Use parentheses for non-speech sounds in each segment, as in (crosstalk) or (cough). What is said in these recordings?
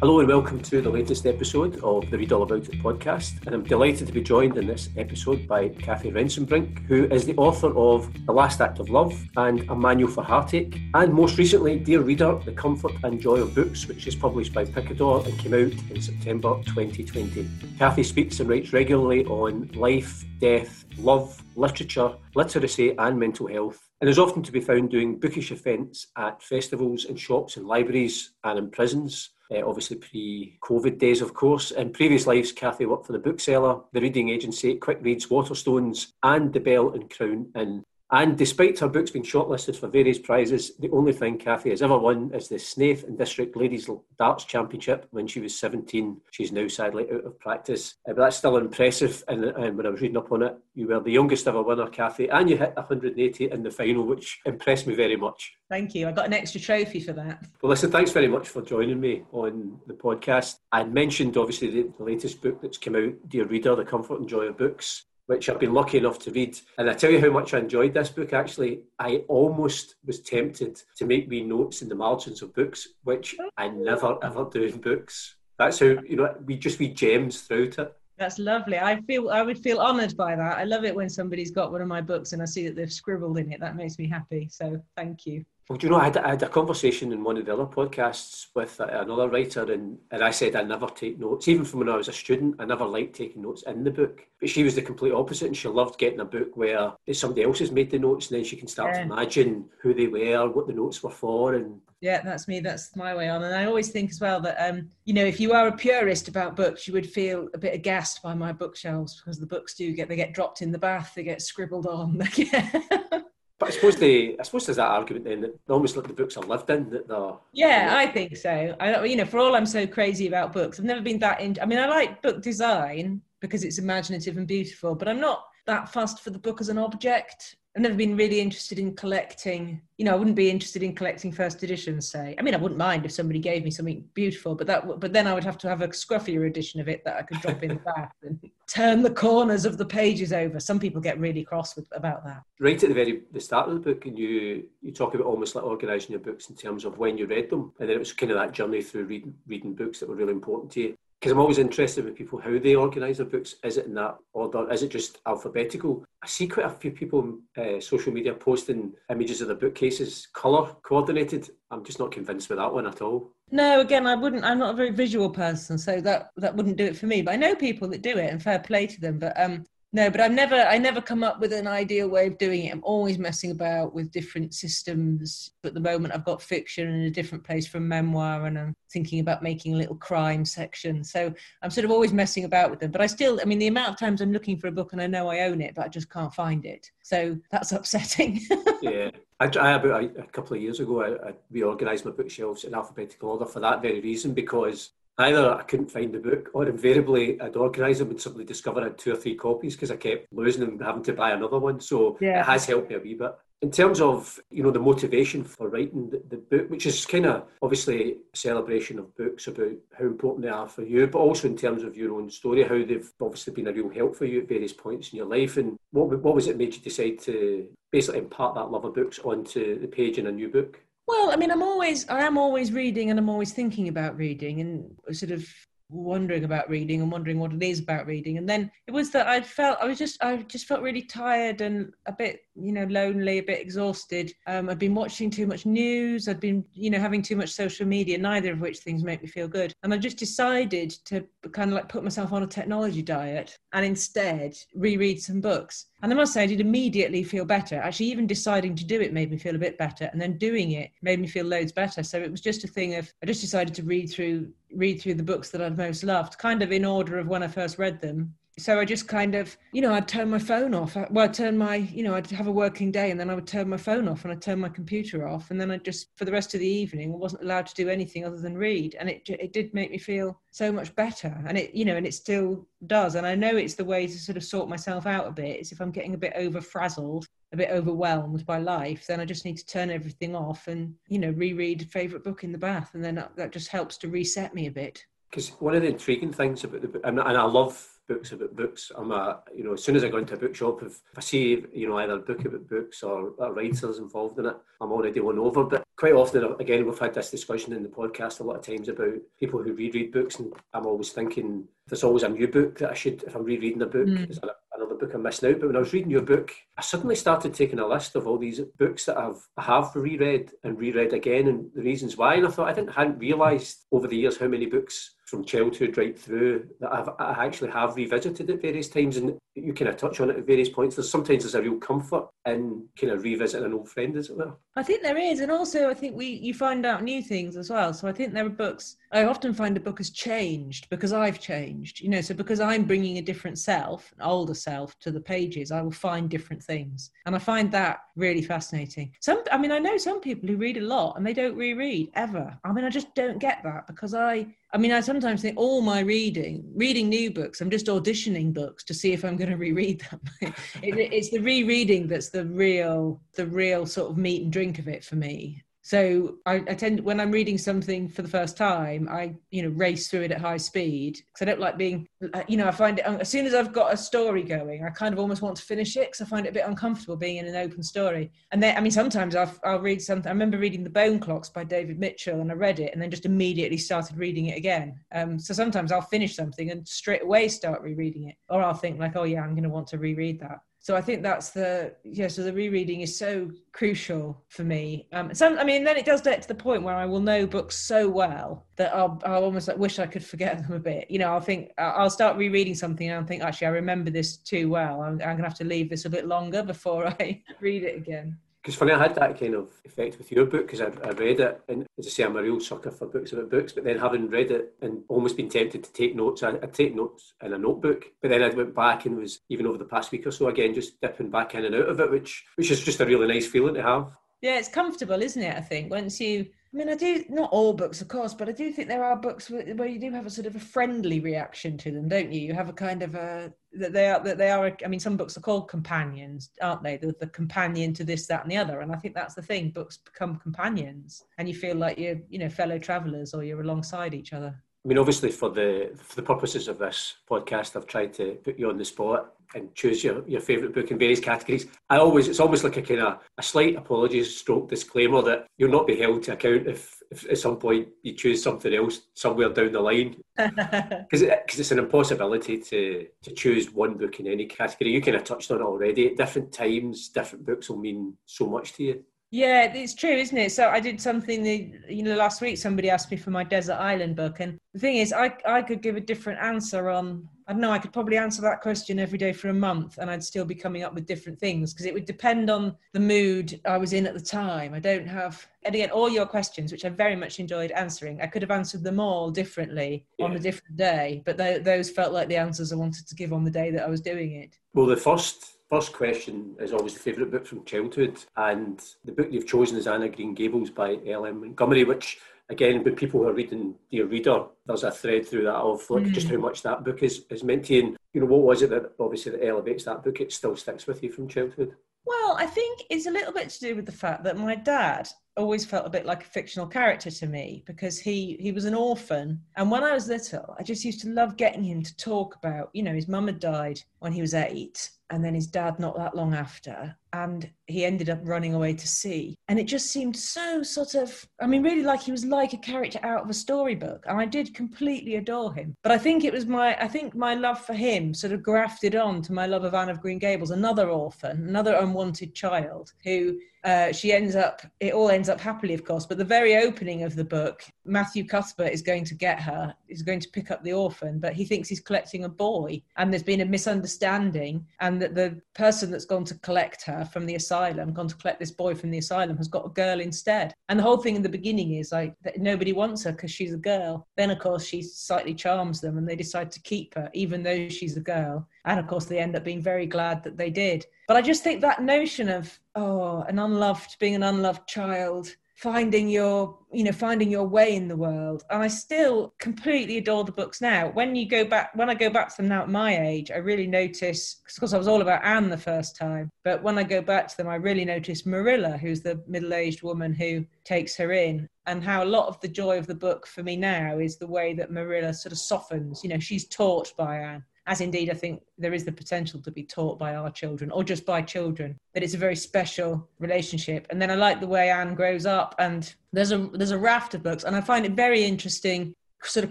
Hello and welcome to the latest episode of the Read All About It podcast. And I'm delighted to be joined in this episode by Kathy Rentzenbrink, who is the author of The Last Act of Love and A Manual for Heartache, and most recently, Dear Reader, The Comfort and Joy of Books, which is published by Picador and came out in September 2020. Kathy speaks and writes regularly on life, death, love, literature, literacy, and mental health and is often to be found doing bookish events at festivals and shops and libraries and in prisons uh, obviously pre COVID days, of course. In previous lives, Kathy worked for the bookseller, the reading agency, Quick Reads, Waterstones, and the Bell and Crown Inn. And despite her books being shortlisted for various prizes, the only thing Kathy has ever won is the Snaith and District Ladies Darts Championship when she was 17. She's now sadly out of practice. Uh, but that's still impressive. And, and, when I was reading up on it, you were the youngest ever winner, Kathy, and you hit 180 in the final, which impressed me very much. Thank you. I got an extra trophy for that. Well, listen, thanks very much for joining me on the podcast. I mentioned obviously the, the latest book that's come out, Dear Reader, The Comfort and Joy of Books which I've been lucky enough to read. And I tell you how much I enjoyed this book actually. I almost was tempted to make me notes in the margins of books, which I never ever do in books. That's how, you know, we just read gems throughout it. That's lovely. I feel I would feel honoured by that. I love it when somebody's got one of my books and I see that they've scribbled in it. That makes me happy. So thank you. Well, do you know, I had, I had, a conversation in one of the other podcasts with another writer, and, and I said I never take notes. Even from when I was a student, I never liked taking notes in the book. But she was the complete opposite, and she loved getting a book where it's somebody else has made the notes, and then she can start yeah. to imagine who they were, what the notes were for, and yeah, that's me. That's my way on. And I always think as well that, um, you know, if you are a purist about books, you would feel a bit aghast by my bookshelves because the books do get, they get dropped in the bath, they get scribbled on. (laughs) But I suppose the I suppose there's that argument then that almost like the books are lived in that they're. Yeah, I think so. I you know for all I'm so crazy about books, I've never been that in. I mean, I like book design because it's imaginative and beautiful, but I'm not that fast for the book as an object. I've never been really interested in collecting. You know, I wouldn't be interested in collecting first editions. Say, I mean, I wouldn't mind if somebody gave me something beautiful, but that, but then I would have to have a scruffier edition of it that I could drop in the (laughs) bath and turn the corners of the pages over. Some people get really cross with about that. Right at the very the start of the book, and you you talk about almost like organising your books in terms of when you read them, and then it was kind of that journey through reading reading books that were really important to you because I'm always interested with people how they organise their books. Is it in that order? Is it just alphabetical? I see quite a few people uh, social media posting images of their bookcases colour coordinated. I'm just not convinced with that one at all. No, again, I wouldn't. I'm not a very visual person, so that that wouldn't do it for me. But I know people that do it, and fair play to them. But um, no, but I've never I never come up with an ideal way of doing it. I'm always messing about with different systems. At the moment I've got fiction in a different place from memoir and I'm thinking about making a little crime section. So I'm sort of always messing about with them. But I still I mean the amount of times I'm looking for a book and I know I own it, but I just can't find it. So that's (laughs) upsetting. yeah. I, I about a, a, couple of years ago, I, I reorganised my bookshelves in alphabetical order for that very reason because either I couldn't find the book, or invariably I'd organise them and suddenly discover I had two or three copies because I kept losing them and having to buy another one. So yeah. it has helped me a wee bit. In terms of you know the motivation for writing the, the book, which is kind of obviously a celebration of books about how important they are for you, but also in terms of your own story, how they've obviously been a real help for you at various points in your life, and what what was it made you decide to basically impart that love of books onto the page in a new book? Well, I mean, I'm always, I am always reading and I'm always thinking about reading and sort of wondering about reading and wondering what it is about reading. And then it was that I felt, I was just, I just felt really tired and a bit, you know, lonely, a bit exhausted. Um, I'd been watching too much news. I'd been, you know, having too much social media, neither of which things make me feel good. And I just decided to kind of like put myself on a technology diet and instead reread some books. And I must say, I did immediately feel better. Actually, even deciding to do it made me feel a bit better, and then doing it made me feel loads better. So it was just a thing of I just decided to read through read through the books that I'd most loved, kind of in order of when I first read them. so I just kind of, you know, I'd turn my phone off. Well, I'd turn my, you know, I'd have a working day and then I would turn my phone off and I'd turn my computer off. And then I just, for the rest of the evening, I wasn't allowed to do anything other than read. And it, it did make me feel so much better. And it, you know, and it still does. And I know it's the way to sort of sort myself out a bit is if I'm getting a bit over frazzled, a bit overwhelmed by life, then I just need to turn everything off and, you know, reread favorite book in the bath. And then that, just helps to reset me a bit. Because one of the intriguing things about the book, and, and I love books about books. I'm a, you know, as soon as I go into a bookshop, if I see, you know, either a book about books or a writer's involved in it, I'm already won over. But quite often, again, we've had this discussion in the podcast a lot of times about people who reread books, and I'm always thinking there's always a new book that I should, if I'm rereading a book, mm. another book I'm missing out. But when I was reading your book, I suddenly started taking a list of all these books that I've I have reread and reread again, and the reasons why. And I thought I didn't hadn't realised over the years how many books from childhood right through that I've, I actually have revisited at various times, and you kind of touch on it at various points. There's sometimes there's a real comfort in kind of revisiting an old friend, as it were. I think there is, and also I think we you find out new things as well. So I think there are books. I often find a book has changed because I've changed, you know. So because I'm bringing a different self, an older self, to the pages, I will find different things, and I find that really fascinating. Some, I mean, I know some people who read a lot and they don't reread ever. I mean, I just don't get that because I I mean, I sometimes think all my reading, reading new books, I'm just auditioning books to see if I'm going (laughs) to reread them. (laughs) it, it's the rereading that's the real, the real sort of meat and drink of it for me. So I, I, tend when I'm reading something for the first time, I you know race through it at high speed because I don't like being uh, you know I find it as soon as I've got a story going, I kind of almost want to finish it because I find it a bit uncomfortable being in an open story. And then I mean sometimes I'll, I'll read something. I remember reading The Bone Clocks by David Mitchell, and I read it and then just immediately started reading it again. Um, so sometimes I'll finish something and straight away start rereading it, or I'll think like, oh yeah, I'm going to want to reread that so I think that's the yeah. So the rereading is so crucial for me. Um, some I mean, then it does get to the point where I will know books so well that I'll I'll almost like wish I could forget them a bit. You know, I'll think I'll start rereading something and I'll think actually I remember this too well. I'm, I'm gonna have to leave this a bit longer before (laughs) I read it again. Because funny, I had that kind of effect with your book because I, I read it, and as I say, I'm a real sucker for books about books. But then having read it and almost been tempted to take notes, I, take notes in a notebook. But then I went back and was even over the past week or so again, just dipping back in and out of it, which which is just a really nice feeling to have. Yeah, it's comfortable, isn't it? I think once you I mean, I do not all books, of course, but I do think there are books where, you do have a sort of a friendly reaction to them, don't you? You have a kind of a that they are that they are. I mean, some books are called companions, aren't they? The, the companion to this, that, and the other. And I think that's the thing. Books become companions, and you feel like you're, you know, fellow travelers or you're alongside each other. I mean, obviously, for the for the purposes of this podcast, I've tried to put you on the spot and choose your, your favourite book in various categories. I always, it's almost like a kind of a slight apology stroke disclaimer that you'll not be held to account if, if at some point you choose something else somewhere down the line. (laughs) Because it, it's an impossibility to, to choose one book in any category. You kind of touched on it already. At different times, different books will mean so much to you. Yeah, it's true, isn't it? So I did something the you know last week. Somebody asked me for my desert island book, and the thing is, I I could give a different answer on. I don't know. I could probably answer that question every day for a month, and I'd still be coming up with different things because it would depend on the mood I was in at the time. I don't have, and again, all your questions, which I very much enjoyed answering. I could have answered them all differently yeah. on a different day, but th- those felt like the answers I wanted to give on the day that I was doing it. Well, the first First question is always the favourite book from childhood, and the book you've chosen is Anne of Green Gables by L.M. Montgomery, which again, with people who are reading Dear Reader, there's a thread through that of like mm. just how much that book is, is meant to you. you know, what was it that obviously that elevates that book? It still sticks with you from childhood. Well, I think it's a little bit to do with the fact that my dad always felt a bit like a fictional character to me because he he was an orphan and when i was little i just used to love getting him to talk about you know his mum had died when he was eight and then his dad not that long after and he ended up running away to sea and it just seemed so sort of i mean really like he was like a character out of a storybook and i did completely adore him but i think it was my i think my love for him sort of grafted on to my love of anne of green gables another orphan another unwanted child who uh, she ends up, it all ends up happily, of course, but the very opening of the book, Matthew Cuthbert is going to get her, is going to pick up the orphan, but he thinks he's collecting a boy. And there's been a misunderstanding, and that the person that's gone to collect her from the asylum, gone to collect this boy from the asylum, has got a girl instead. And the whole thing in the beginning is like nobody wants her because she's a girl. Then, of course, she slightly charms them and they decide to keep her, even though she's a girl. And of course, they end up being very glad that they did. But I just think that notion of, oh, an unloved, being an unloved child, finding your you know finding your way in the world. And i still completely adore the books now. When you go back when i go back to them now at my age i really notice because i was all about anne the first time but when i go back to them i really notice marilla who's the middle-aged woman who takes her in and how a lot of the joy of the book for me now is the way that marilla sort of softens. You know she's taught by anne as indeed I think there is the potential to be taught by our children or just by children, that it's a very special relationship. And then I like the way Anne grows up and there's a there's a raft of books and I find it very interesting sort of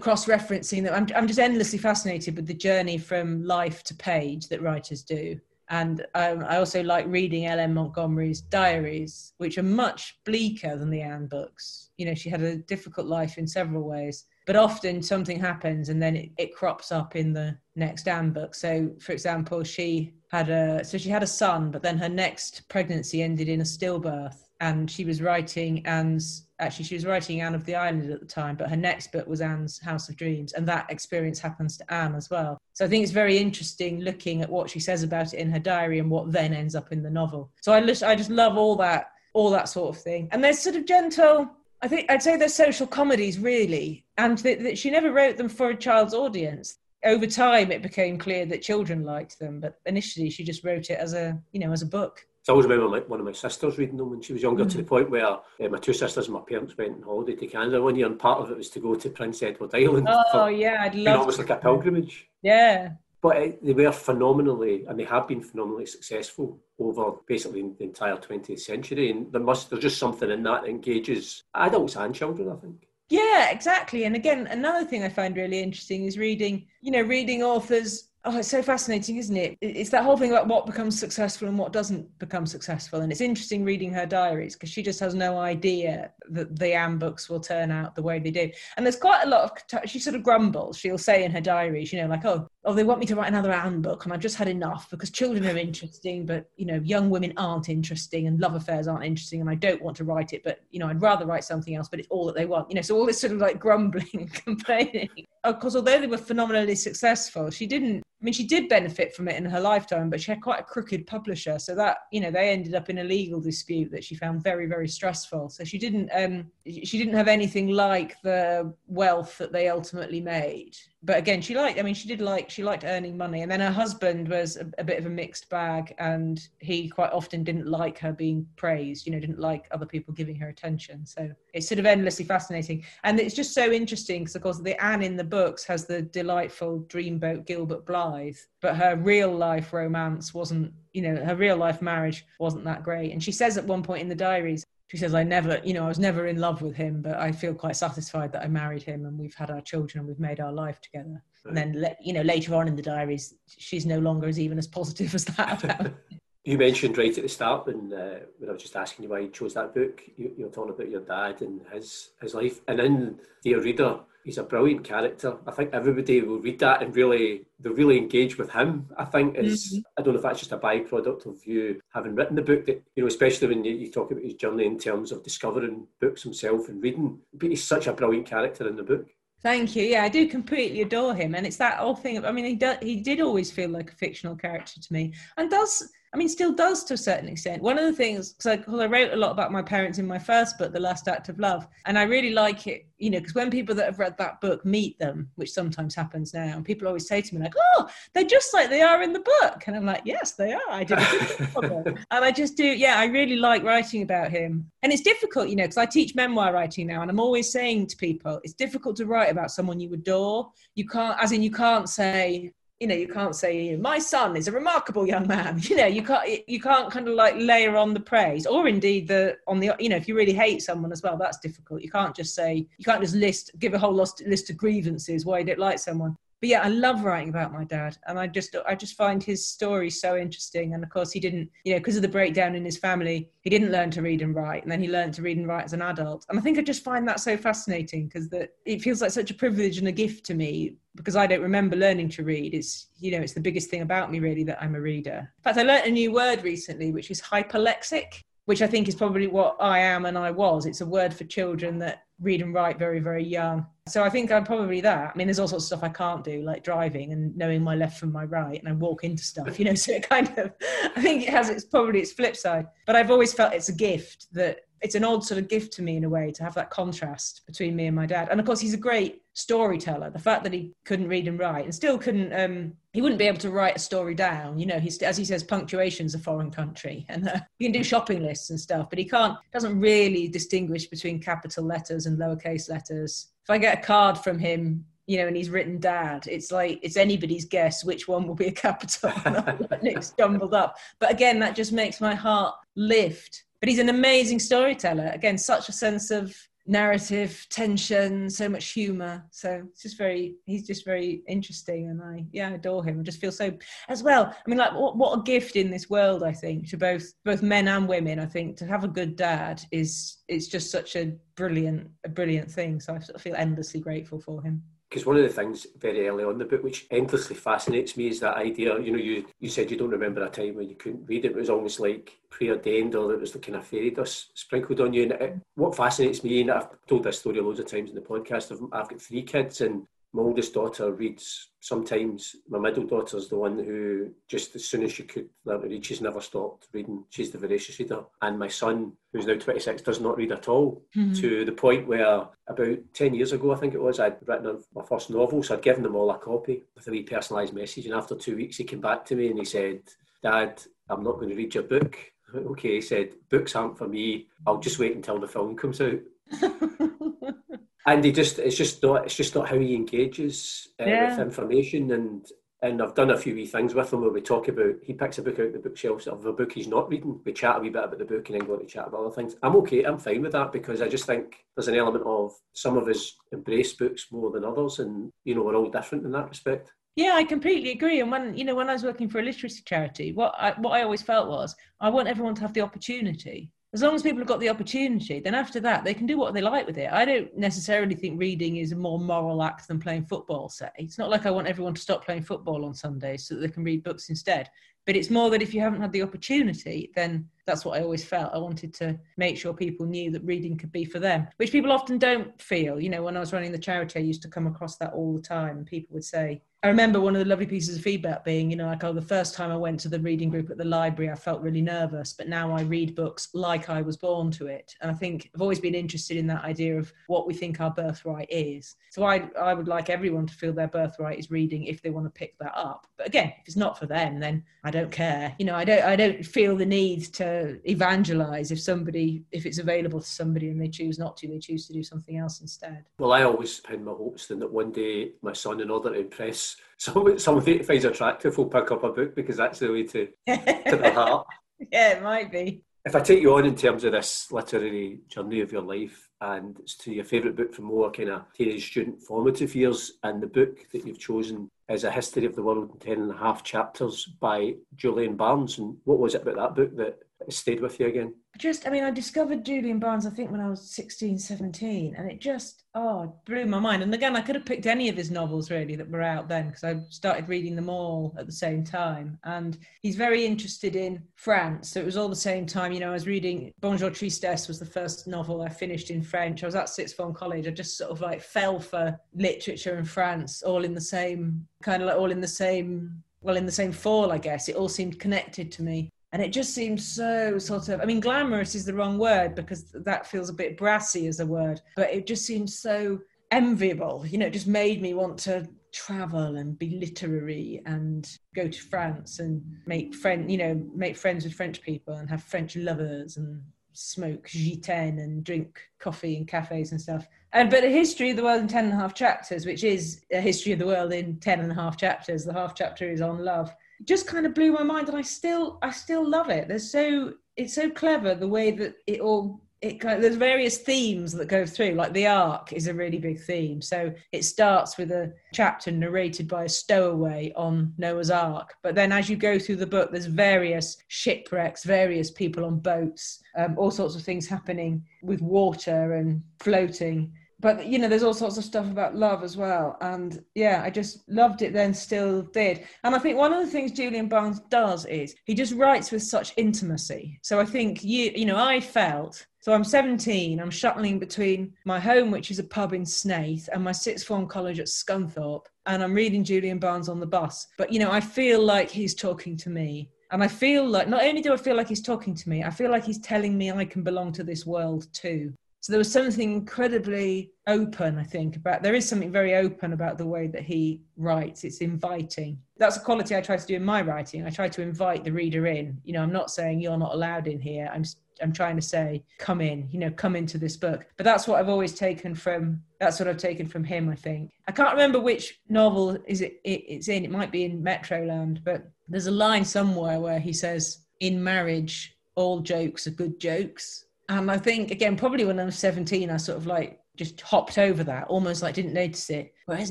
cross-referencing that I'm, I'm just endlessly fascinated with the journey from life to page that writers do and um, I also like reading L.M. Montgomery's diaries, which are much bleaker than the Anne books. You know, she had a difficult life in several ways but often something happens and then it, it crops up in the next Anne book. So, for example, she had a so she had a son, but then her next pregnancy ended in a stillbirth, and she was writing Anne's actually she was writing Anne of the Island at the time, but her next book was Anne's House of Dreams, and that experience happens to Anne as well. So I think it's very interesting looking at what she says about it in her diary and what then ends up in the novel. So I just I just love all that all that sort of thing, and there's sort of gentle I think I'd say they're social comedies, really, and that she never wrote them for a child's audience. Over time, it became clear that children liked them, but initially, she just wrote it as a, you know, as a book. I always remember my, one of my sisters reading them when she was younger, mm-hmm. to the mm. point where uh, my two sisters and my parents went on holiday to Canada one year, and part of it was to go to Prince Edward Island. Oh for, yeah, I'd love. You know, almost like a pilgrimage. Yeah, but uh, they were phenomenally, and they have been phenomenally successful over basically the entire 20th century. And there must there's just something in that engages adults and children, I think. Yeah, exactly. And again, another thing I find really interesting is reading, you know, reading authors oh, it's so fascinating, isn't it? It's that whole thing about what becomes successful and what doesn't become successful. And it's interesting reading her diaries because she just has no idea that the Anne books will turn out the way they do. And there's quite a lot of, she sort of grumbles. She'll say in her diaries, you know, like, oh, oh, they want me to write another Anne book and I've just had enough because children are interesting, but, you know, young women aren't interesting and love affairs aren't interesting and I don't want to write it, but, you know, I'd rather write something else, but it's all that they want. You know, so all this sort of like grumbling (laughs) and complaining. Of course, although they were phenomenally successful, she didn't mean, she did benefit from it in her lifetime, but she had quite a crooked publisher. So that, you know, they ended up in a legal dispute that she found very, very stressful. So she didn't, um, she didn't have anything like the wealth that they ultimately made. But again she liked i mean she did like she liked earning money. And then her husband was a, a, bit of a mixed bag and he quite often didn't like her being praised you know didn't like other people giving her attention. So it's sort of endlessly fascinating. And it's just so interesting because of course the anne in the books has the delightful dreamboat gilbert blythe but her real life romance wasn't you know her real life marriage wasn't that great and she says at one point in the diaries she says, I never, you know, I was never in love with him, but I feel quite satisfied that I married him and we've had our children and we've made our life together. And then, you know, later on in the diaries, she's no longer as even as positive as that. (laughs) you mentioned right at the start when, uh, when I was just asking you why you chose that book, you, you were talking about your dad and his, his life. And in Dear Reader, he's a brilliant character. I think everybody will read that and really they'll really engage with him. I think is mm-hmm. I don't know if that's just a byproduct of you having written the book that you know, especially when you, you, talk about his journey in terms of discovering books himself and reading. But he's such a brilliant character in the book. Thank you. Yeah, I do completely adore him, and it's that whole thing. Of, I mean, he do, he did always feel like a fictional character to me, and does I mean, still does to a certain extent. One of the things, because I, I, wrote a lot about my parents in my first book, The Last Act of Love, and I really like it, you know, because when people that have read that book meet them, which sometimes happens now, and people always say to me, like, oh, they're just like they are in the book. And I'm like, yes, they are. I did (laughs) And I just do, yeah, I really like writing about him. And it's difficult, you know, because I teach memoir writing now, and I'm always saying to people, it's difficult to write about someone you adore. You can't, as in, you can't say, you know you can't say my son is a remarkable young man. (laughs) You know you can't you can't kind of like layer on the praise or indeed the on the you know if you really hate someone as well that's difficult. You can't just say you can't just list give a whole list, list of grievances why you don't like someone but yeah, I love writing about my dad, and I just I just find his story so interesting. And of course, he didn't, you know, because of the breakdown in his family, he didn't learn to read and write, and then he learned to read and write as an adult. And I think I just find that so fascinating because that it feels like such a privilege and a gift to me because I don't remember learning to read. It's you know, it's the biggest thing about me really that I'm a reader. In fact, I learned a new word recently, which is hyperlexic which I think is probably what I am and I was. It's a word for children that read and write very, very young. So I think I'm probably that. I mean, there's all sorts of stuff I can't do, like driving and knowing my left from my right, and I walk into stuff, you know. (laughs) So it kind of, I think it has its probably its flip side. But I've always felt it's a gift that it's an odd sort of gift to me in a way to have that contrast between me and my dad. And of course, he's a great storyteller. The fact that he couldn't read and write and still couldn't, um, he wouldn't be able to write a story down. You know, he's as he says, punctuation's a foreign country, (laughs) and uh, he can do shopping lists and stuff, but he can't doesn't really distinguish between capital letters and lowercase letters. If I get a card from him you know, and he's written dad. It's like it's anybody's guess which one will be a capital. (laughs) and it's jumbled up. But again, that just makes my heart lift but he's an amazing storyteller. Again, such a sense of narrative, tension, so much humor. So it's just very, he's just very interesting, and I, yeah, I adore him. I just feel so, as well. I mean, like, what, what a gift in this world, I think, to both both men and women. I think to have a good dad is it's just such a brilliant, a brilliant thing. So I sort of feel endlessly grateful for him because one of the things very early on the book which endlessly fascinates me is that idea you know you you said you don't remember a time when you couldn't read it, it was almost like preordained or it was the kind of fairy dust sprinkled on you. And it, what fascinates me and I've told this story loads of times in the podcast I've, I've got three kids and my oldest daughter reads sometimes. My middle daughter's the one who, just as soon as she could learn to read, she's never stopped reading. She's the voracious reader. And my son, who's now 26, does not read at all, mm-hmm. to the point where about 10 years ago, I think it was, I'd written my first novel, so I'd given them all a copy with a wee personalised message. And after two weeks, he came back to me and he said, Dad, I'm not going to read your book. (laughs) Okay, he said, books aren't for me. I'll just wait until the film comes out. (laughs) and he just it's just not it's just not how he engages uh, yeah. with information and and I've done a few wee things with him where we talk about he picks a book out the bookshelf of a book he's not reading. We chat a wee bit about the book and then go on to chat about other things. I'm okay, I'm fine with that because I just think there's an element of some of us embrace books more than others and you know we're all different in that respect. Yeah, I completely agree. And when you know, when I was working for a literacy charity, what I, what I always felt was I want everyone to have the opportunity as long as people have got the opportunity, then after that they can do what they like with it. I don't necessarily think reading is a more moral act than playing football. Say it's not like I want everyone to stop playing football on Sundays so that they can read books instead. But it's more that if you haven't had the opportunity, then that's what I always felt. I wanted to make sure people knew that reading could be for them, which people often don't feel. You know, when I was running the charity, I used to come across that all the time. People would say, I remember one of the lovely pieces of feedback being, you know, like, oh, the first time I went to the reading group at the library, I felt really nervous, but now I read books like I was born to it. And I think I've always been interested in that idea of what we think our birthright is. So I, I would like everyone to feel their birthright is reading if they want to pick that up. But again, if it's not for them, then I don't care. You know, I don't, I don't feel the need to evangelize if somebody, if it's available to somebody and they choose not to, they choose to do something else instead. Well, I always pin my hopes then that one day my son, order to impress some somebody finds attractive will pick up a book because that's the way to to the (laughs) heart. yeah, it might be. If I take you on in terms of this literary journey of your life and it's to your favourite book from more kind of teenage student formative years, and the book that you've chosen is A History of the World in Ten and a Half Chapters by Julian Barnes. And what was it about that book that stayed with you again? Just, I mean, I discovered Julian Barnes, I think, when I was 16, 17, and it just, oh, it blew my mind. And again, I could have picked any of his novels really that were out then because I started reading them all at the same time. And he's very interested in France. So it was all the same time. You know, I was reading Bonjour Tristesse was the first novel I finished in French. I was at sixth form college. I just sort of like fell for literature in France all in the same, kind of like all in the same well in the same fall i guess it all seemed connected to me and it just seems so sort of i mean glamorous is the wrong word because that feels a bit brassy as a word but it just seems so enviable. You know it just made me want to travel and be literary and go to france and make friend you know make friends with french people and have french lovers and smoke gitane and drink coffee in cafes and stuff. And but a history of the world in 10 and a half chapters which is a history of the world in 10 and a half chapters the half chapter is on love just kind of blew my mind and I still I still love it. There's so it's so clever the way that it all it kind of, there's various themes that go through like the ark is a really big theme so it starts with a chapter narrated by a stowaway on noah's ark but then as you go through the book there's various shipwrecks various people on boats um, all sorts of things happening with water and floating but you know there's all sorts of stuff about love as well and yeah i just loved it then still did. And i think one of the things julian barnes does is he just writes with such intimacy. So i think you you know i felt so i'm 17 i'm shuttling between my home which is a pub in snaith and my sixth form college at scunthorpe and i'm reading julian barnes on the bus. But you know i feel like he's talking to me and I feel like not only do I feel like he's talking to me, I feel like he's telling me I can belong to this world too. So there was something incredibly open, I think, about there is something very open about the way that he writes. It's inviting. That's a quality I try to do in my writing. I try to invite the reader in. You know, I'm not saying you're not allowed in here. I'm I'm trying to say, come in, you know, come into this book. But that's what I've always taken from. That's what I've taken from him. I think I can't remember which novel is it, it it's in. It might be in Metroland, but there's a line somewhere where he says, "In marriage, all jokes are good jokes." And I think, again, probably when I was 17, I sort of like just hopped over that, almost like didn't notice it. Whereas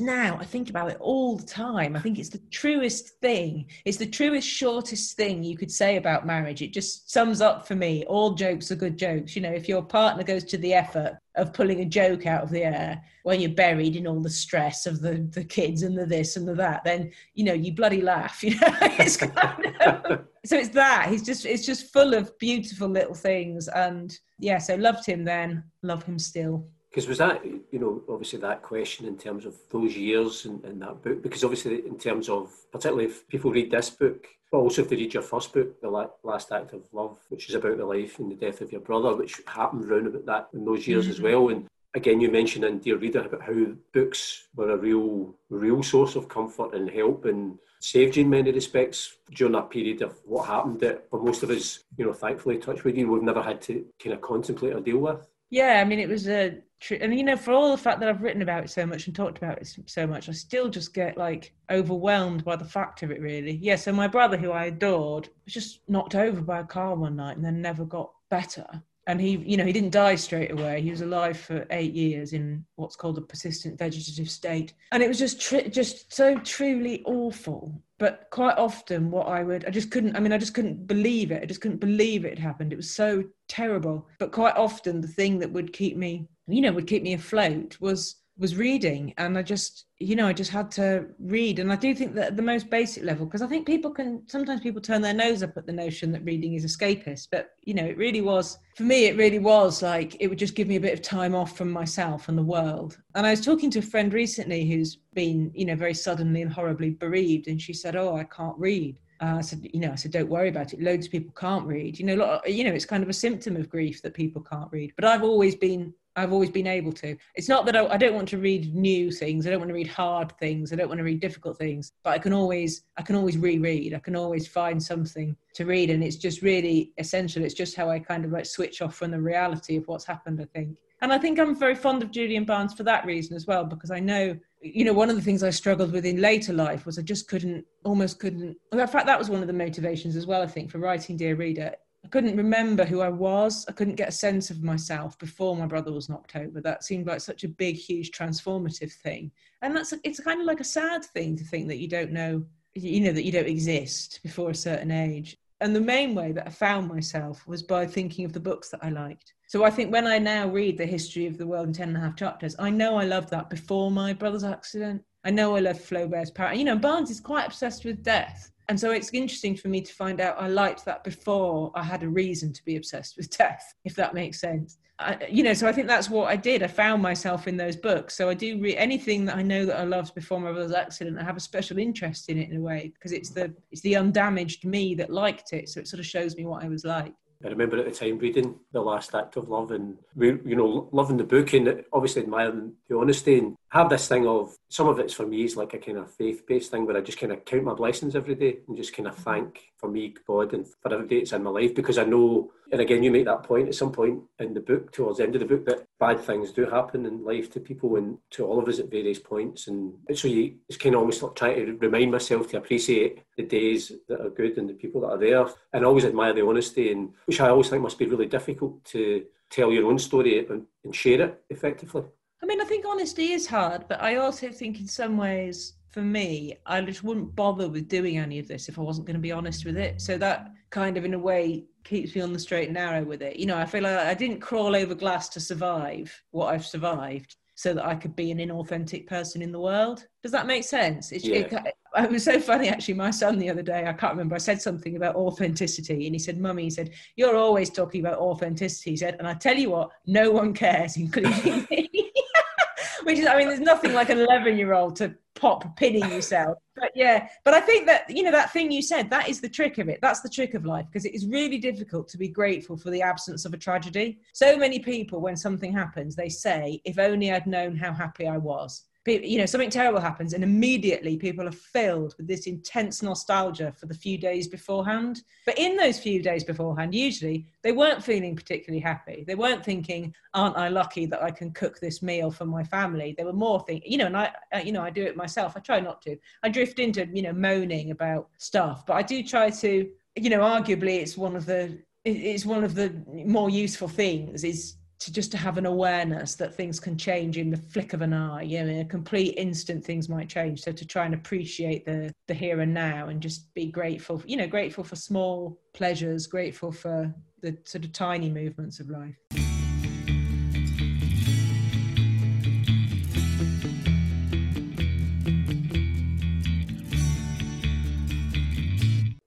now I think about it all the time. I think it's the truest thing. It's the truest, shortest thing you could say about marriage. It just sums up for me all jokes are good jokes. You know, if your partner goes to the effort of pulling a joke out of the air when you're buried in all the stress of the, the kids and the this and the that, then, you know, you bloody laugh. (laughs) You know, it's kind of, so it's that. He's just, it's just full of beautiful little things. And yeah, so loved him then, love him still. Because was that, you know, obviously that question in terms of those years in, in that book? Because obviously, in terms of, particularly if people read this book, but also if they read your first book, The Last Act of Love, which is about the life and the death of your brother, which happened around about that in those years mm-hmm. as well. And again, you mentioned in Dear Reader about how books were a real, real source of comfort and help and saved you in many respects during that period of what happened that for most of us, you know, thankfully, touch with you, we've never had to kind of contemplate or deal with. Yeah, I mean, it was a true. And you know, for all the fact that I've written about it so much and talked about it so much, I still just get like overwhelmed by the fact of it. Really, yeah. So my brother, who I adored, was just knocked over by a car one night and then never got better. And he, you know, he didn't die straight away. He was alive for eight years in what's called a persistent vegetative state, and it was just, tr- just so truly awful but quite often what i would i just couldn't i mean i just couldn't believe it. I just couldn't believe it had happened. It was so terrible. But quite often the thing that would keep me you know would keep me afloat was was reading and i just you know i just had to read and i do think that at the most basic level because i think people can sometimes people turn their nose up at the notion that reading is escapist but you know it really was for me it really was like it would just give me a bit of time off from myself and the world and i was talking to a friend recently who's been you know very suddenly and horribly bereaved and she said oh i can't read uh, I said, you know, I said, don't worry about it. Loads of people can't read. You know, lot, you know, it's kind of a symptom of grief that people can't read. But I've always been I've always been able to. It's not that I, I, don't want to read new things. I don't want to read hard things. I don't want to read difficult things. But I can always, I can always reread. I can always find something to read, and it's just really essential. It's just how I kind of like switch off from the reality of what's happened. I think, and I think I'm very fond of Julian Barnes for that reason as well, because I know, you know, one of the things I struggled with in later life was I just couldn't, almost couldn't. In fact, that was one of the motivations as well. I think for writing Dear Reader I couldn't remember who I was. I couldn't get a sense of myself before my brother was knocked over. That seemed like such a big, huge, transformative thing. And that's it's kind of like a sad thing to think that you don't know, you know, that you don't exist before a certain age. And the main way that I found myself was by thinking of the books that I liked. So I think when I now read the history of the world in ten and a half chapters, I know I loved that before my brother's accident. I know I loved Flaubert's Parrot. You know, Barnes is quite obsessed with death and so it's interesting for me to find out I liked that before I had a reason to be obsessed with death, if that makes sense. I, you know, so I think that's what I did. I found myself in those books. So I do read anything that I know that I loved before my brother's accident. I have a special interest in it in a way because it's the it's the undamaged me that liked it. So it sort of shows me what I was like. I remember at the time reading The Last Act of Love and, you know, loving the book and obviously admiring the honesty and have this thing of, some of it's for me is like a kind of faith-based thing where I just kind of count my blessings every day and just kind of thank for me, God, and for every day it's in my life because I know and again, you make that point at some point in the book, towards the end of the book, that bad things do happen in life to people and to all of us at various points. And so you, it's kind of almost like trying to remind myself to appreciate the days that are good and the people that are there, and always admire the honesty, and which I always think must be really difficult to tell your own story and, and share it effectively? I mean, I think honesty is hard, but I also think in some ways, for me, I just wouldn't bother with doing any of this if I wasn't going to be honest with it. So that kind of, in a way, keeps me on the straight and narrow with it. You know, I feel like I didn't crawl over glass to survive what I've survived so that I could be an inauthentic person in the world. Does that make sense? It, yeah. it, it, was so funny actually. My son the other day, I can't remember, I said something about authenticity, and he said, "Mummy," he said, "You're always talking about authenticity." He said, and I tell you what, no one cares, including (laughs) me. (laughs) Which is, I mean, there's nothing like an 11 year old to pop pinning yourself. (laughs) But yeah, but I think that, you know, that thing you said, that is the trick of it. That's the trick of life because it is really difficult to be grateful for the absence of a tragedy. So many people, when something happens, they say, if only I'd known how happy I was you know something terrible happens and immediately people are filled with this intense nostalgia for the few days beforehand. But in those few days beforehand usually they weren't feeling particularly happy. They weren't thinking aren't i lucky that i can cook this meal for my family? They were more thinking you know and i uh, you know i do it myself. I try not to. I drift into you know moaning about stuff but i do try to you know arguably it's one of the it's one of the more useful things is to just to have an awareness that things can change in the flick of an eye you know in a complete instant things might change. So to try and appreciate the the here and now and just be grateful you know grateful for small pleasures grateful for the sort of tiny movements of life.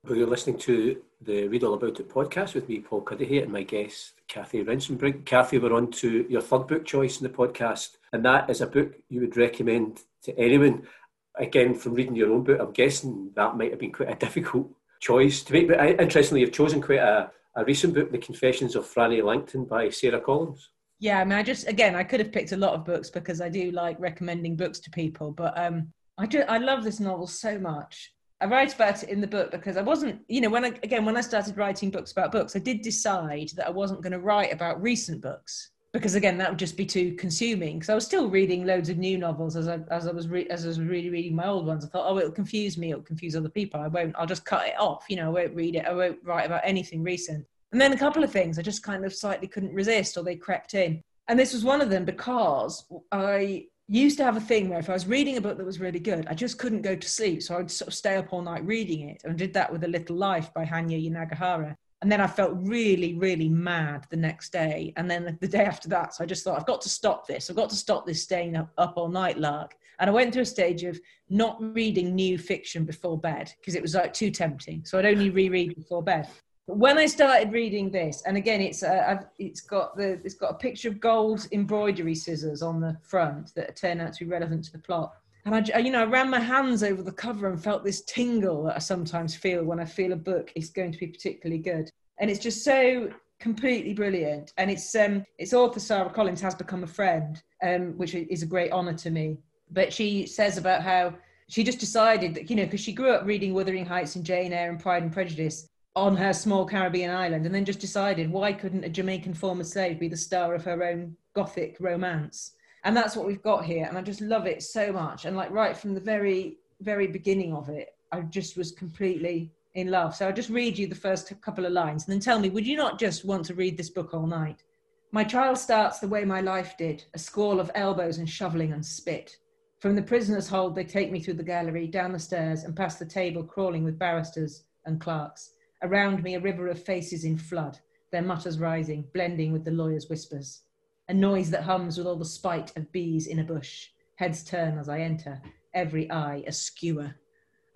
You're listening to the Read All About It podcast with me, Paul Cuddihy, and my guest, Kathy Rentzenbrink. Kathy, we're on to your third book choice in the podcast, and that is a book you would recommend to anyone. Again, from reading your own book, I'm guessing that might have been quite a (laughs) difficult choice to make. But interestingly, you've chosen quite a, a recent book, The Confessions of Frannie Langton by Sara Collins. Yeah, I mean, I just, again, I could have picked a lot of books because I do like recommending books to people, but um, I, do, I love this novel so much I write about it in the book because I wasn't, you know, when I, again, when I started writing books about books, I did decide that I wasn't going to write about recent books because again, that would just be too consuming. Because I was still reading loads of new novels as I, as I was, re- as I was really reading my old ones. I thought, oh, it'll confuse me. It'll confuse other people. I won't, I'll just cut it off. You know, I won't read it. I won't write about anything recent. And then a couple of things I just kind of slightly couldn't resist or they crept in. And this was one of them because I used to have a thing where if I was reading a book that was really good, I just couldn't go to sleep. So I'd sort of stay up all night reading it and did that with A Little Life by Hanya Yanagihara. And then I felt really, really mad the next day. And then the day after that, so I just thought, I've got to stop this. I've got to stop this staying up, up all night lark. And I went through a stage of not reading new fiction before bed because it was like too tempting. So I'd only reread before bed when I started reading this, and again, it's uh, it's got the it's got a picture of gold embroidery scissors on the front that turn out to be relevant to the plot. And I, you know, I ran my hands over the cover and felt this tingle that I sometimes feel when I feel a book is going to be particularly good. And it's just so completely brilliant. And it's um, its author Sara Collins has become a friend, um, which is a great honour to me. But she says about how she just decided that you know because she grew up reading Wuthering Heights and Jane Eyre and Pride and Prejudice, on her small Caribbean island and then just decided why couldn't a Jamaican former slave be the star of her own gothic romance? And that's what we've got here. And I just love it so much. And like right from the very, very beginning of it, I just was completely in love. So I'll just read you the first couple of lines and then tell me, would you not just want to read this book all night? My trial starts the way my life did a squall of elbows and shoveling and spit. From the prisoner's hold, they take me through the gallery, down the stairs, and past the table crawling with barristers and clerks. Around me, a river of faces in flood, their mutters rising, blending with the lawyer's whispers. A noise that hums with all the spite of bees in a bush. Heads turn as I enter, every eye a skewer.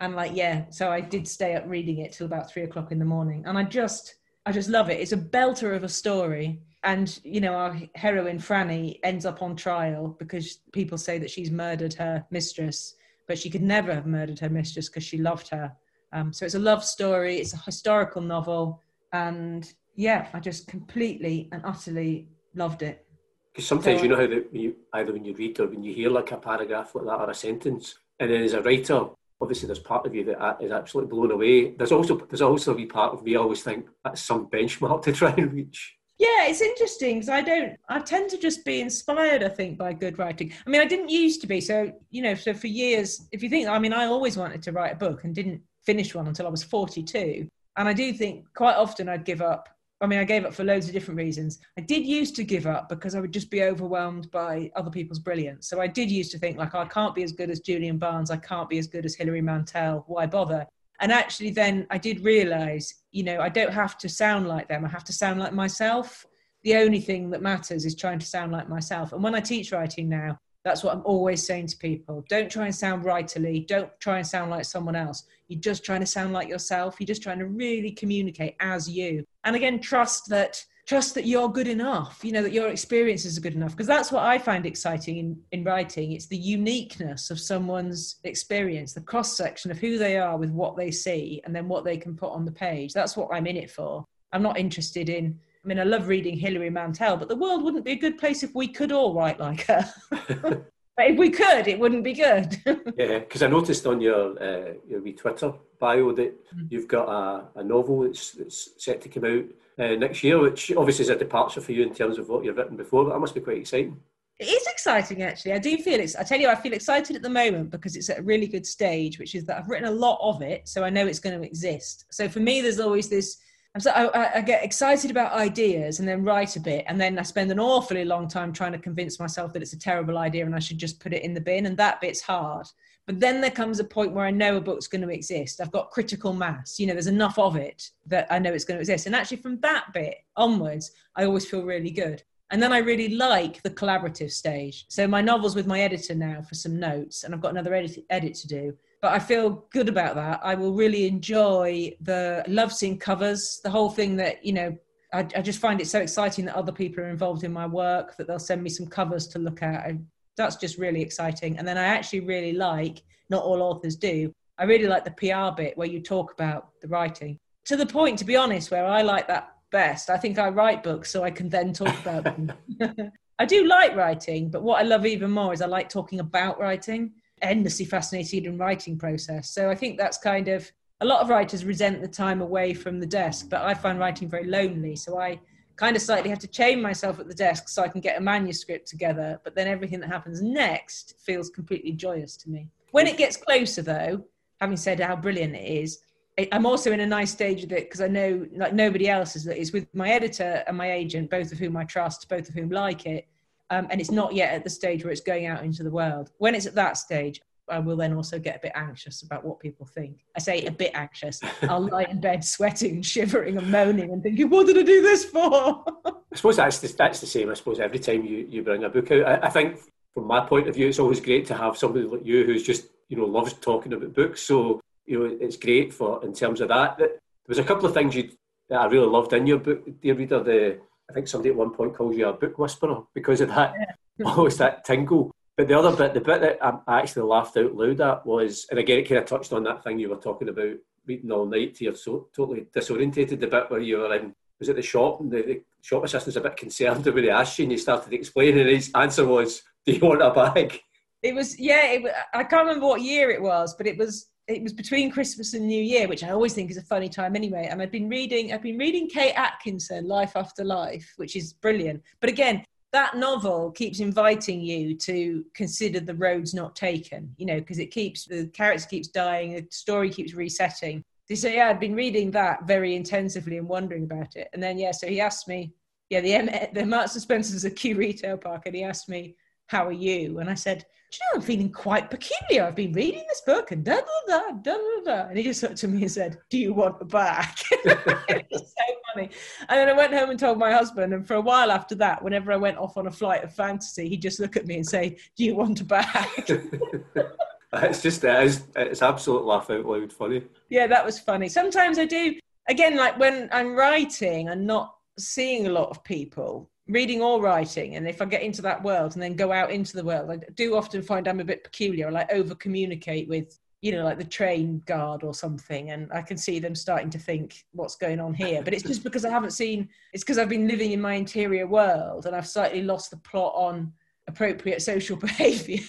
And like, yeah, so I did stay up reading it till about three o'clock in the morning. And I just, I just love it. It's a belter of a story. And, you know, our heroine, Frannie, ends up on trial because people say that she's murdered her mistress, but she could never have murdered her mistress because she loved her um, so it's a love story, it's a historical novel, and yeah, I just completely and utterly loved it. Because sometimes so, you know how that you, either when you read or when you hear like a paragraph like that or a sentence, and then as a writer, obviously there's part of you that is absolutely blown away. There's also there's also a wee part of me I always think that's some benchmark to try and reach. Yeah, it's interesting because I don't. I tend to just be inspired. I think by good writing. I mean, I didn't used to be. So you know, so for years, if you think, I mean, I always wanted to write a book and didn't finish one until I was 42. And I do think quite often I'd give up I mean, I gave up for loads of different reasons. I did used to give up because I would just be overwhelmed by other people's brilliance. So I did used to think, like, I can't be as good as Julian Barnes. I can't be as good as Hilary Mantel. Why bother? And actually, then I did realize, you know, I don't have to sound like them. I have to sound like myself. The only thing that matters is trying to sound like myself. And when I teach writing now, that's what I'm always saying to people. Don't try and sound writerly. Don't try and sound like someone else. You're just trying to sound like yourself. You're just trying to really communicate as you. And again, trust that trust that you're good enough you know that your experiences are good enough because that's what i find exciting in, in writing it's the uniqueness of someone's experience the cross section of who they are with what they see and then what they can put on the page that's what i'm in it for i'm not interested in I mean, I love reading Hilary Mantel, but the world wouldn't be a good place if we could all write like her. (laughs) but if we could, it wouldn't be good. (laughs) yeah, because I noticed on your uh, your wee Twitter bio that mm. you've got a, a novel that's, that's set to come out uh, next year, which obviously is a departure for you in terms of what you've written before, but that must be quite exciting. It is exciting, actually. I do feel it's. I tell you, I feel excited at the moment because it's at a really good stage, which is that I've written a lot of it, so I know it's going to exist. So for me, there's always this so I, I, get excited about ideas and then write a bit, and then I spend an awfully long time trying to convince myself that it's a terrible idea and I should just put it in the bin, and that bit's hard. But then there comes a point where I know a book's going to exist. I've got critical mass. You know, there's enough of it that I know it's going to exist. And actually, from that bit onwards, I always feel really good. And then I really like the collaborative stage. So my novel's with my editor now for some notes, and I've got another edit, edit to do but I feel good about that. I will really enjoy the love seeing covers, the whole thing that, you know, I, I, just find it so exciting that other people are involved in my work, that they'll send me some covers to look at. And that's just really exciting. And then I actually really like, not all authors do, I really like the PR bit where you talk about the writing. To the point, to be honest, where I like that best. I think I write books so I can then talk about them. (laughs) (laughs) I do like writing, but what I love even more is I like talking about writing endlessly fascinated in writing process. So I think that's kind of a lot of writers resent the time away from the desk, but I find writing very lonely. So I kind of slightly have to chain myself at the desk so I can get a manuscript together. But then everything that happens next feels completely joyous to me. When it gets closer, though, having said how brilliant it is, I'm also in a nice stage of it because I know, like nobody else is, that it's with my editor and my agent, both of whom I trust, both of whom like it um, and it's not yet at the stage where it's going out into the world. When it's at that stage, I will then also get a bit anxious about what people think. I say a bit anxious. I'll (laughs) lie in bed sweating, shivering, and moaning, and thinking, "What did I do this for?" I suppose that's the, that's the same. I suppose every time you, you bring a book out, I, I think from my point of view, it's always great to have somebody like you who's just you know loves talking about books. So you know it's great for in terms of that. There was a couple of things you that I really loved in your book, dear reader. The I think somebody at one point calls you a book whisperer because of that, yeah. (laughs) always that tingle. But the other bit, the bit that I actually laughed out loud at was, and again, it kind of touched on that thing you were talking about, reading all night to you're so totally disorientated. The bit where you were in, was it the shop, and the, the shop assistant's a bit concerned when he asked you, and you started explaining, and his answer was, "Do you want a bag?" It was, yeah. It, I can't remember what year it was, but it was it was between Christmas and New Year, which I always think is a funny time anyway. And I've been reading, I've been reading Kate Atkinson, Life After Life, which is brilliant. But again, that novel keeps inviting you to consider the roads not taken, you know, because it keeps the character keeps dying, the story keeps resetting. So yeah, I'd been reading that very intensively and wondering about it. And then yeah, so he asked me, yeah, the the Marks and Spencer's a key retail park, and he asked me, "How are you?" And I said, you know, I'm feeling quite peculiar. I've been reading this book and da da da da da da. And he just looked at me and said, Do you want a bag? (laughs) it was so funny. And then I went home and told my husband. And for a while after that, whenever I went off on a flight of fantasy, he'd just look at me and say, Do you want a bag? (laughs) (laughs) it's just, it is, it's absolute laugh out loud funny. Yeah, that was funny. Sometimes I do, again, like when I'm writing and not seeing a lot of people, reading or writing and if i get into that world and then go out into the world i do often find i'm a bit peculiar. I like over communicate with you know like the train guard or something and i can see them starting to think what's going on here. But it's just because i haven't seen it's because i've been living in my interior world and i've slightly lost the plot on appropriate social (laughs) behavior.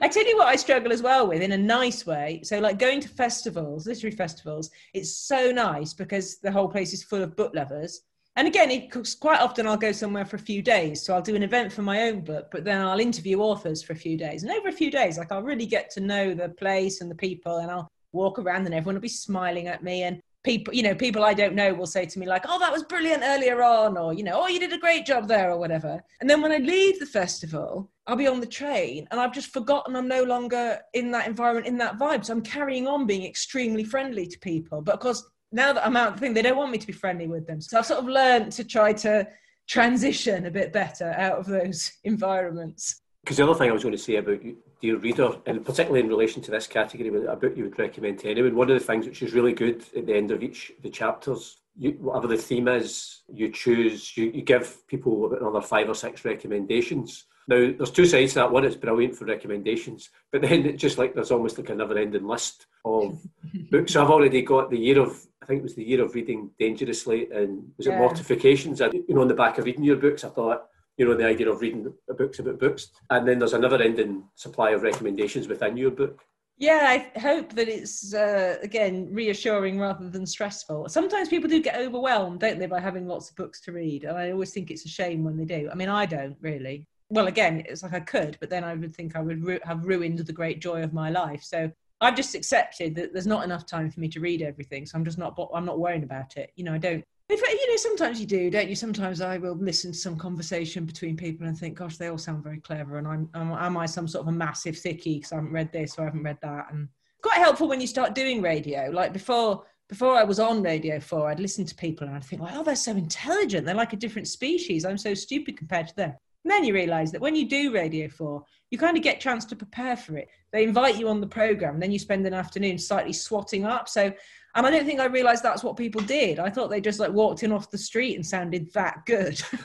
I tell you what I struggle as well with in a nice way. So like going to festivals, literary festivals, it's so nice because the whole place is full of book lovers and again, it, quite often I'll go somewhere for a few days. So I'll do an event for my own book, but then I'll interview authors for a few days. And over a few days, like I'll really get to know the place and the people, and I'll walk around, and everyone will be smiling at me. And people, you know, people I don't know will say to me like, "Oh, that was brilliant earlier on," or you know, "Oh, you did a great job there," or whatever. And then when I leave the festival, I'll be on the train and I've just forgotten I'm no longer in that environment, in that vibe. So I'm carrying on being extremely friendly to people, but of course now that I'm out the thing, they don't want me to be friendly with them. So I've sort of learned to try to transition a bit better out of those (laughs) environments. Because the other thing I was going to say about dear reader, and particularly in relation to this category, a book you would recommend to anyone, one of the things which is really good at the end of each the chapters, you, whatever the theme is, you choose, you, you give people about another five or six recommendations. Now, there's two sides to that. One, it's brilliant for recommendations, but then it's just like there's almost like a never-ending list of (laughs) books. So I've already got the year of, I think it was the year of reading dangerously, and was yeah. it mortifications? And you know, on the back of reading your books, I thought you know, the idea of reading books about books. And then there's a never ending supply of recommendations within your book. Yeah, I hope that it's, uh, again, reassuring rather than stressful. Sometimes people do get overwhelmed, don't they, by having lots of books to read. And I always think it's a shame when they do. I mean, I don't really. Well, again, it's like I could, but then I would think I would ru- have ruined the great joy of my life. So I've just accepted that there's not enough time for me to read everything. So I'm just not, I'm not worrying about it. You know, I don't if, you know, sometimes you do, don't you? Sometimes I will listen to some conversation between people and think, "Gosh, they all sound very clever," and I'm, am, am I some sort of a massive thickie because I haven't read this or I haven't read that? And quite helpful when you start doing radio. Like before, before I was on Radio Four, I'd listen to people and I'd think, like, "Oh, they're so intelligent. They're like a different species. I'm so stupid compared to them." And then you realise that when you do Radio 4, you kind of get a chance to prepare for it. They invite you on the programme, then you spend an afternoon slightly swatting up. So and I don't think I realized that's what people did. I thought they just like walked in off the street and sounded that good. (laughs)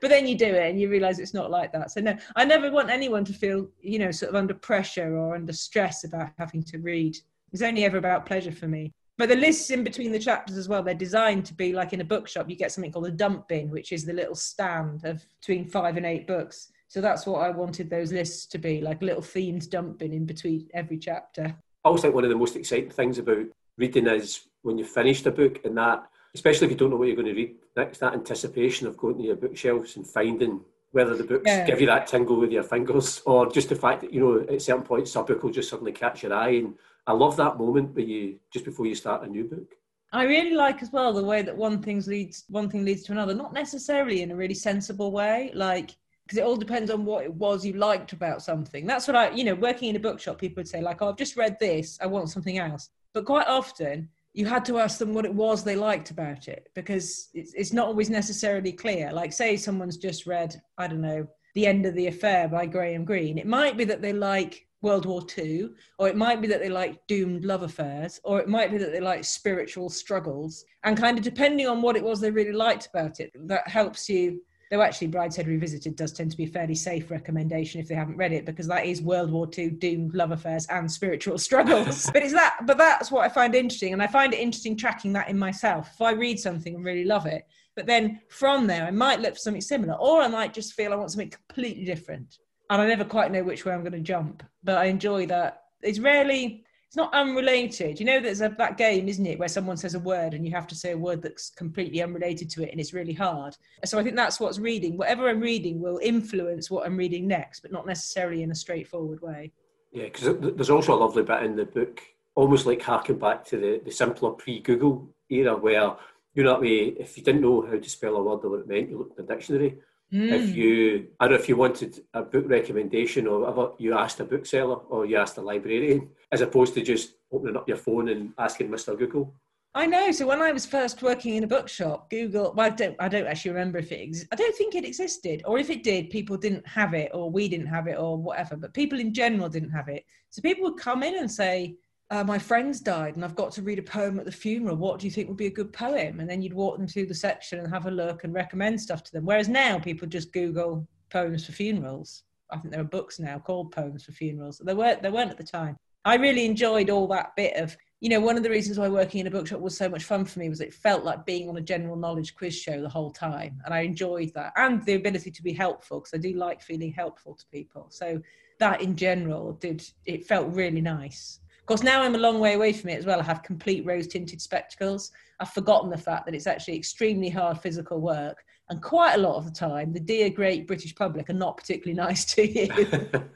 but then you do it and you realize it's not like that. So no, I never want anyone to feel, you know, sort of under pressure or under stress about having to read. It's only ever about pleasure for me. But the lists in between the chapters as well, they're designed to be like in a bookshop, you get something called a dump bin, which is the little stand of between five and eight books. So that's what I wanted those lists to be, like a little themed dump bin in between every chapter. I always think one of the most exciting things about reading is when you finish the book and that, especially if you don't know what you're going to read next, that anticipation of going to your bookshelves and finding whether the books yeah. give you that tingle with your fingers or just the fact that, you know, at certain points, a book will just suddenly catch your eye. And I love that moment where you, just before you start a new book. I really like as well the way that one thing leads one thing leads to another, not necessarily in a really sensible way. Like because it all depends on what it was you liked about something. That's what I, you know, working in a bookshop, people would say, like, oh, I've just read this, I want something else. But quite often, you had to ask them what it was they liked about it because it's, it's not always necessarily clear. Like, say someone's just read, I don't know, The End of the Affair by Graham Greene. It might be that they like World War II, or it might be that they like doomed love affairs, or it might be that they like spiritual struggles. And kind of depending on what it was they really liked about it, that helps you though actually Brideshead Revisited does tend to be a fairly safe recommendation if they haven't read it because that is World War II doomed love affairs and spiritual (laughs) struggles. (laughs) but it's that but that's what I find interesting and I find it interesting tracking that in myself. If I read something and really love it, but then from there I might look for something similar or I might just feel I want something completely different. And I never quite know which way I'm going to jump, but I enjoy that. It's rarely it's not unrelated. You know, there's a that game, isn't it, where someone says a word and you have to say a word that's completely unrelated to it, and it's really hard. So I think that's what's reading. Whatever I'm reading will influence what I'm reading next, but not necessarily in a straightforward way. Yeah, because there's also a lovely bit in the book, almost like harking back to the, the simpler pre-Google era, where you know if you didn't know how to spell a word or what it meant, you looked in the dictionary. Mm. If you, I don't know if you wanted a book recommendation or whatever, you asked a bookseller or you asked a librarian, as opposed to just opening up your phone and asking Mr. Google. I know. So when I was first working in a bookshop, Google. Well, I don't. I don't actually remember if it. Ex- I don't think it existed, or if it did, people didn't have it, or we didn't have it, or whatever. But people in general didn't have it. So people would come in and say, uh, my friend's died and I've got to read a poem at the funeral. What do you think would be a good poem? And then you'd walk them through the section and have a look and recommend stuff to them. Whereas now people just Google poems for funerals. I think there are books now called poems for funerals. There weren't there weren't at the time. I really enjoyed all that bit of you know one of the reasons why working in a bookshop was so much fun for me was it felt like being on a general knowledge quiz show the whole time and I enjoyed that and the ability to be helpful because I do like feeling helpful to people. So that in general did it felt really nice course, now I'm a long way away from it as well. I have complete rose tinted spectacles. I've forgotten the fact that it's actually extremely hard physical work. And quite a lot of the time, the dear great British public are not particularly (laughs) nice to you.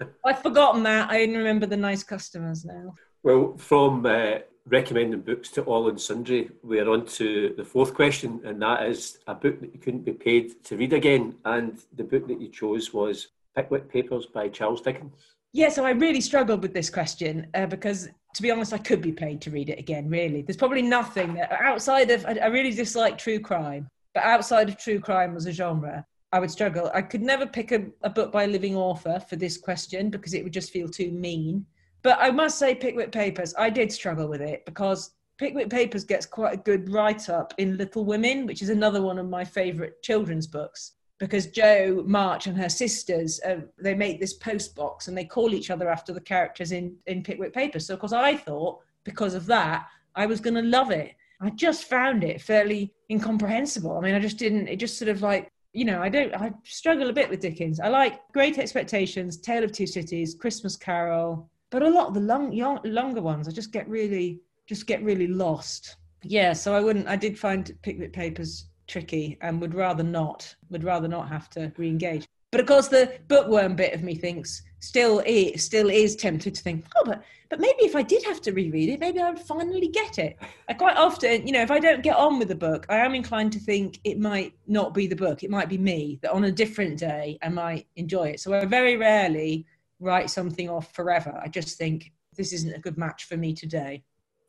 (laughs) I've forgotten that. I only remember the nice customers now. Well, from uh, recommending books to all and sundry, we're on to the fourth question, and that is a book that you couldn't be paid to read again. And the book that you chose was Pickwick Papers by Charles Dickens. Yeah, so I really struggled with this question uh, because, to be honest, I could be paid to read it again. Really, there's probably nothing that, outside of. I, I really dislike true crime, but outside of true crime as a genre, I would struggle. I could never pick a, a book by a living author for this question because it would just feel too mean. But I must say, Pickwick Papers, I did struggle with it because Pickwick Papers gets quite a good write up in Little Women, which is another one of my favourite children's books. Because Jo March and her sisters, uh, they make this post box and they call each other after the characters in, in Pickwick Papers. So, of course, I thought because of that, I was going to love it. I just found it fairly incomprehensible. I mean, I just didn't, it just sort of like you know, I don't, I struggle a bit with Dickens. I like Great Expectations, Tale of Two Cities, Christmas Carol, but a lot of the long, young, longer ones, I just get really, just get really lost. Yeah, so I wouldn't, I did find Pickwick Papers tricky and would rather not, would rather not have to re-engage. But of course, the bookworm bit of me thinks still is still is tempted to think, oh, but but maybe if I did have to reread it, maybe I would finally get it. I quite often, you know, if I don't get on with the book, I am inclined to think it might not be the book. It might be me that on a different day I might enjoy it. So I very rarely write something off forever. I just think this isn't a good match for me today.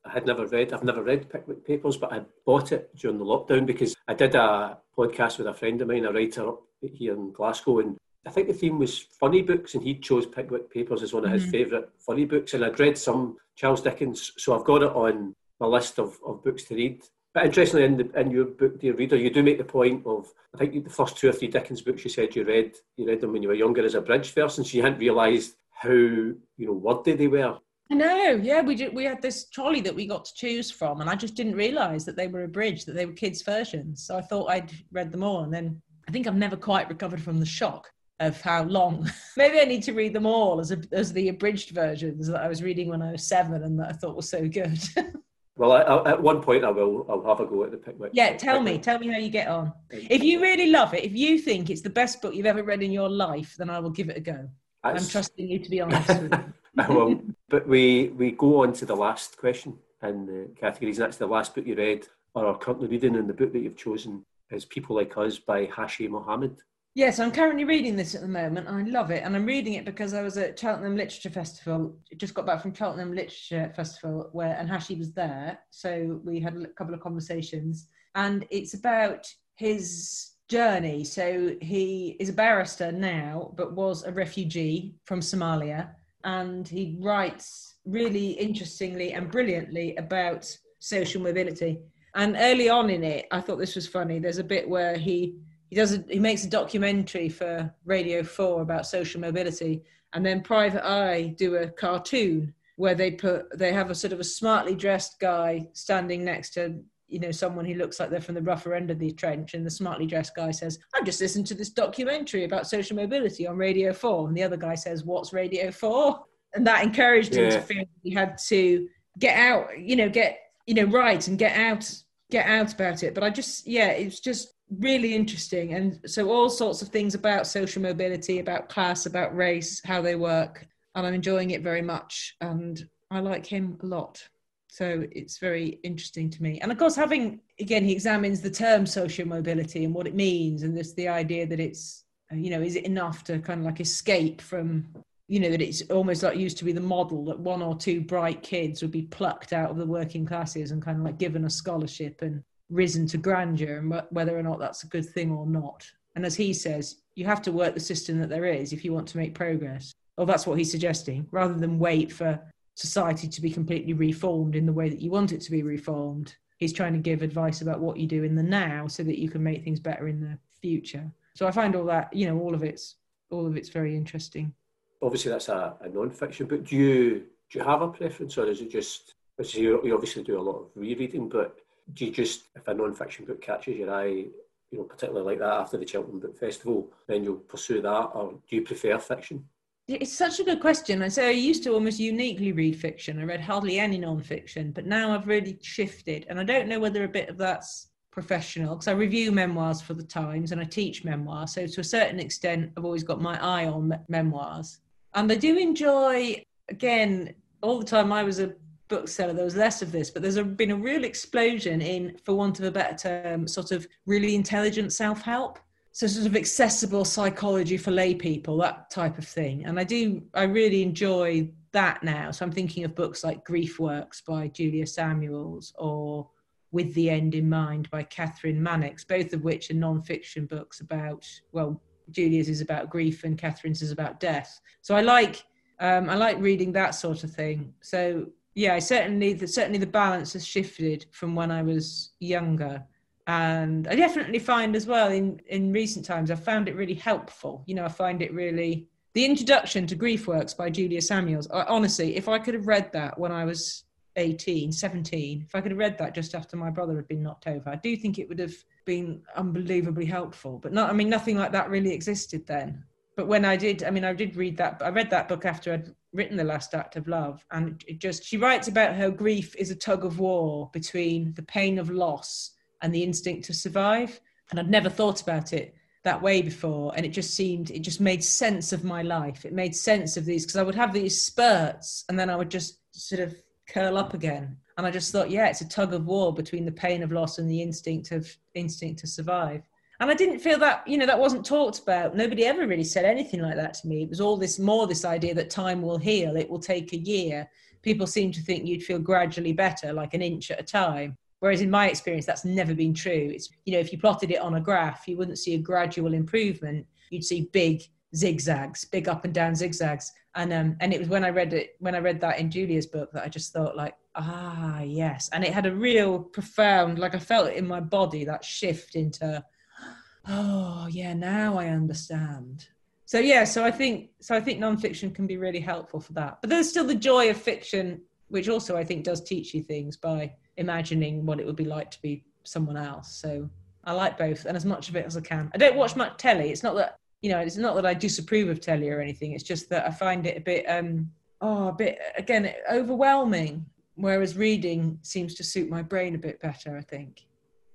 I had never read, I've never read Pickwick Papers, but I bought it during the lockdown because I did a podcast with a friend of mine, a writer up here in Glasgow, and I think the theme was funny books, and he chose Pickwick Papers as one of his mm-hmm. favourite funny books. And I'd read some Charles Dickens, so I've got it on my list of, of books to read. But interestingly, in, the, in your book, dear reader, you do make the point of I think the first two or three Dickens books you said you read, you read them when you were younger as a bridge version, so you hadn't realised how you know wordy they were. I know, yeah. We did, we had this trolley that we got to choose from, and I just didn't realise that they were abridged, that they were kids' versions. So I thought I'd read them all, and then I think I've never quite recovered from the shock of how long. (laughs) Maybe I need to read them all as a, as the abridged versions that I was reading when I was seven, and that I thought was so good. (laughs) well, I, I, at one point I will. I'll have a go at the Pickwick. Yeah, tell me, tell me how you get on. If you really love it, if you think it's the best book you've ever read in your life, then I will give it a go. I'm trusting you to be honest. (laughs) (laughs) well, but we we go on to the last question in the categories. That's the last book you read or are currently reading, and the book that you've chosen is People Like Us by Hashi Mohamed. Yes, I'm currently reading this at the moment. I love it, and I'm reading it because I was at Cheltenham Literature Festival. Just got back from Cheltenham Literature Festival, where and Hashi was there, so we had a couple of conversations, and it's about his journey. So he is a barrister now, but was a refugee from Somalia. And he writes really interestingly and brilliantly about social mobility. And early on in it, I thought this was funny. There's a bit where he he does a, he makes a documentary for Radio 4 about social mobility and then Private Eye do a cartoon where they put they have a sort of a smartly dressed guy standing next to you know someone who looks like they're from the rougher end of the trench and the smartly dressed guy says i've just listened to this documentary about social mobility on radio 4 and the other guy says what's radio 4 and that encouraged him to feel he had to get out you know get you know right and get out get out about it. But i just yeah it's just really interesting. And so all sorts of things about social mobility about class about race how they work and i'm enjoying it very much and i like him a lot so it's very interesting to me. And of course, having, again, he examines the term social mobility and what it means, and this the idea that it's, you know, is it enough to kind of like escape from, you know, that it's almost like used to be the model that one or two bright kids would be plucked out of the working classes and kind of like given a scholarship and risen to grandeur, and whether or not that's a good thing or not. And as he says, you have to work the system that there is if you want to make progress. Or that's what he's suggesting, rather than wait for society to be completely reformed in the way that you want it to be reformed. He's trying to give advice about what you do in the now so that you can make things better in the future. So I find all that, you know, all of it's all of it's very interesting. Obviously, that's a, a non-fiction book. Do you do you have a preference, or is it just? You, you obviously do a lot of rereading, but do you just if a non-fiction book catches your eye, you know, particularly like that after the Cheltenham Book Festival, then you'll pursue that, or do you prefer fiction? It's such a good question. I say I used to almost uniquely read fiction. I read hardly any non-fiction, but now I've really shifted, and I don't know whether a bit of that's professional because I review memoirs for the Times and I teach memoirs. So to a certain extent, I've always got my eye on memoirs, and I do enjoy. Again, all the time I was a bookseller, there was less of this, but there's a, been a real explosion in, for want of a better term, sort of really intelligent self help. So, sort of accessible psychology for lay people, that type of thing. And I do, I really enjoy that now. So, I'm thinking of books like Grief Works by Julia Samuels or With the End in Mind by Kathryn Mannix, both of which are non fiction books about, well, Julia's is about grief and Kathryn's is about death. So, I like. Um, I like reading that sort of thing. So yeah, certainly the, certainly the balance has shifted from when I was younger, and I definitely find as well in in recent times I've found it really helpful. You know, I find it really the introduction to Grief Works by Julia Samuels. I, honestly, if I could have read that when I was 18, 17, if I could have read that just after my brother had been knocked over, I do think it would have been unbelievably helpful. But not, I mean, nothing like that really existed then. But when I did, I mean, I did read that. I read that book after I'd written the last act of love and it just she writes about how grief is a tug of war between the pain of loss and the instinct to survive and i'd never thought about it that way before and it just seemed it just made sense of my life it made sense of these because i would have these spurts and then i would just sort of curl up again and i just thought yeah it's a tug of war between the pain of loss and the instinct of instinct to survive and I didn't feel that you know that wasn't talked about. Nobody ever really said anything like that to me. It was all this more this idea that time will heal. It will take a year. People seem to think you'd feel gradually better, like an inch at a time. Whereas in my experience, that's never been true. It's you know if you plotted it on a graph, you wouldn't see a gradual improvement. You'd see big zigzags, big up and down zigzags. And um, and it was when I read it when I read that in Julia's book that I just thought like ah yes, and it had a real profound like I felt it in my body that shift into oh yeah now i understand so yeah so i think so i think nonfiction can be really helpful for that but there's still the joy of fiction which also i think does teach you things by imagining what it would be like to be someone else. So i like both and as much of it as i can. I don't watch much telly. It's not that you know it's not that i disapprove of telly or anything. It's just that i find it a bit um oh a bit again overwhelming whereas reading seems to suit my brain a bit better i think.